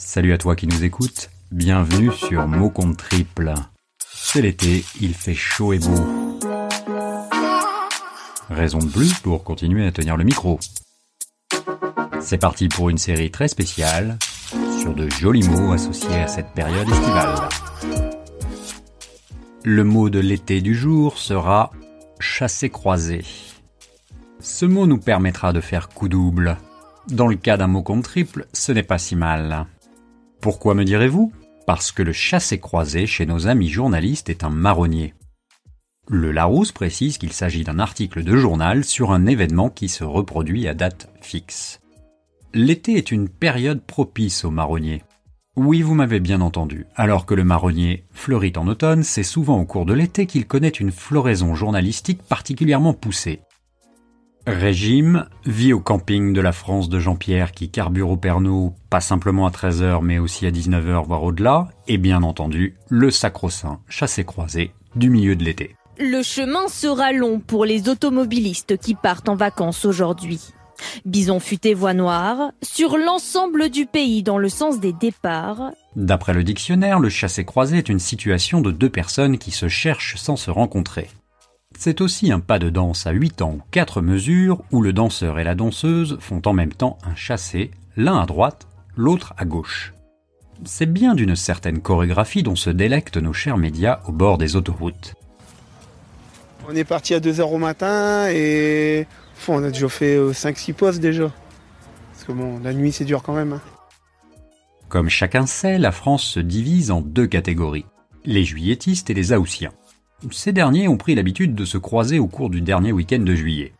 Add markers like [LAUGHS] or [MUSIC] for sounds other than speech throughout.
Salut à toi qui nous écoutes, bienvenue sur Mot Compte Triple. C'est l'été, il fait chaud et beau. Raison de plus pour continuer à tenir le micro. C'est parti pour une série très spéciale sur de jolis mots associés à cette période estivale. Le mot de l'été du jour sera chasser croisé. Ce mot nous permettra de faire coup double. Dans le cas d'un mot compte triple, ce n'est pas si mal. Pourquoi me direz-vous? Parce que le chassé-croisé chez nos amis journalistes est un marronnier. Le Larousse précise qu'il s'agit d'un article de journal sur un événement qui se reproduit à date fixe. L'été est une période propice aux marronniers. Oui, vous m'avez bien entendu. Alors que le marronnier fleurit en automne, c'est souvent au cours de l'été qu'il connaît une floraison journalistique particulièrement poussée. Régime, vie au camping de la France de Jean-Pierre qui carbure au Pernod, pas simplement à 13h mais aussi à 19h voire au-delà, et bien entendu, le sacro-saint chassé-croisé du milieu de l'été. Le chemin sera long pour les automobilistes qui partent en vacances aujourd'hui. Bison futé voie noire sur l'ensemble du pays dans le sens des départs. D'après le dictionnaire, le chassé-croisé est une situation de deux personnes qui se cherchent sans se rencontrer. C'est aussi un pas de danse à 8 ans ou 4 mesures où le danseur et la danseuse font en même temps un chassé, l'un à droite, l'autre à gauche. C'est bien d'une certaine chorégraphie dont se délectent nos chers médias au bord des autoroutes. On est parti à 2h au matin et on a déjà fait 5-6 euh, postes déjà. Parce que bon, la nuit c'est dur quand même. Hein. Comme chacun sait, la France se divise en deux catégories, les juilletistes et les haussiens. Ces derniers ont pris l'habitude de se croiser au cours du dernier week-end de juillet.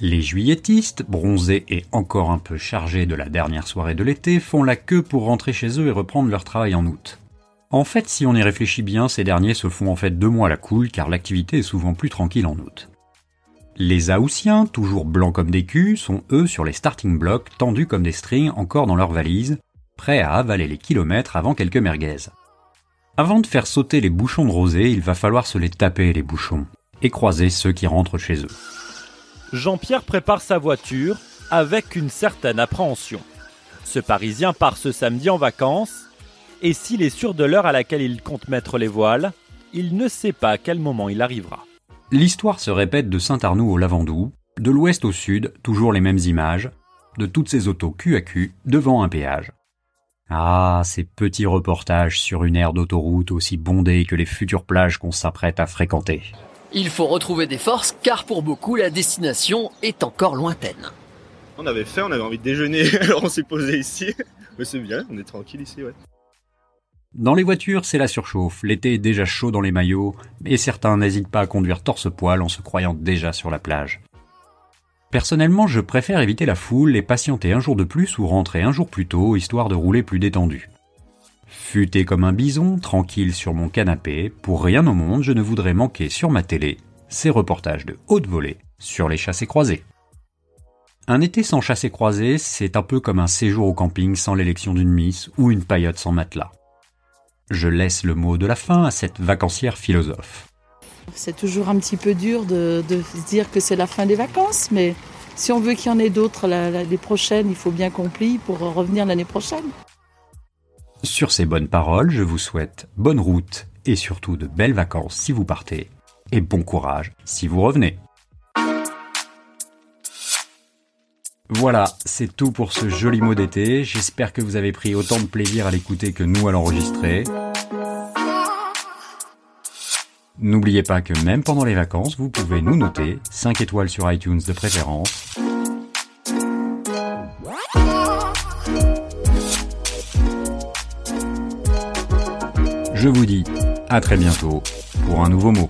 Les juilletistes, bronzés et encore un peu chargés de la dernière soirée de l'été, font la queue pour rentrer chez eux et reprendre leur travail en août. En fait, si on y réfléchit bien, ces derniers se font en fait deux mois à la cool car l'activité est souvent plus tranquille en août. Les Aoussiens, toujours blancs comme des culs, sont eux sur les starting blocks, tendus comme des strings encore dans leurs valises, prêts à avaler les kilomètres avant quelques merguez. Avant de faire sauter les bouchons de rosée, il va falloir se les taper les bouchons et croiser ceux qui rentrent chez eux. Jean-Pierre prépare sa voiture avec une certaine appréhension. Ce Parisien part ce samedi en vacances et s'il est sûr de l'heure à laquelle il compte mettre les voiles, il ne sait pas à quel moment il arrivera. L'histoire se répète de Saint-Arnoux au Lavandou, de l'ouest au sud, toujours les mêmes images, de toutes ces autos cul à cul devant un péage. Ah, ces petits reportages sur une aire d'autoroute aussi bondée que les futures plages qu'on s'apprête à fréquenter. Il faut retrouver des forces car pour beaucoup la destination est encore lointaine. On avait fait, on avait envie de déjeuner, [LAUGHS] alors on s'est posé ici. Mais c'est bien, on est tranquille ici, ouais. Dans les voitures, c'est la surchauffe. L'été est déjà chaud dans les maillots, mais certains n'hésitent pas à conduire torse-poil en se croyant déjà sur la plage. Personnellement, je préfère éviter la foule et patienter un jour de plus ou rentrer un jour plus tôt, histoire de rouler plus détendu. Futé comme un bison, tranquille sur mon canapé, pour rien au monde je ne voudrais manquer sur ma télé ces reportages de haute volée sur les chassés croisés. Un été sans chassés croisés, c'est un peu comme un séjour au camping sans l'élection d'une miss ou une paillote sans matelas. Je laisse le mot de la fin à cette vacancière philosophe. C'est toujours un petit peu dur de, se dire que c'est la fin des vacances, mais si on veut qu'il y en ait d'autres l'année prochaine, il faut bien qu'on plie pour revenir l'année prochaine. Sur ces bonnes paroles, je vous souhaite bonne route et surtout de belles vacances si vous partez, et bon courage si vous revenez. Voilà, c'est tout pour ce joli mot d'été. J'espère que vous avez pris autant de plaisir à l'écouter que nous à l'enregistrer. N'oubliez pas que même pendant les vacances, vous pouvez nous noter 5 étoiles sur iTunes de préférence. Je vous dis à très bientôt pour un nouveau mot.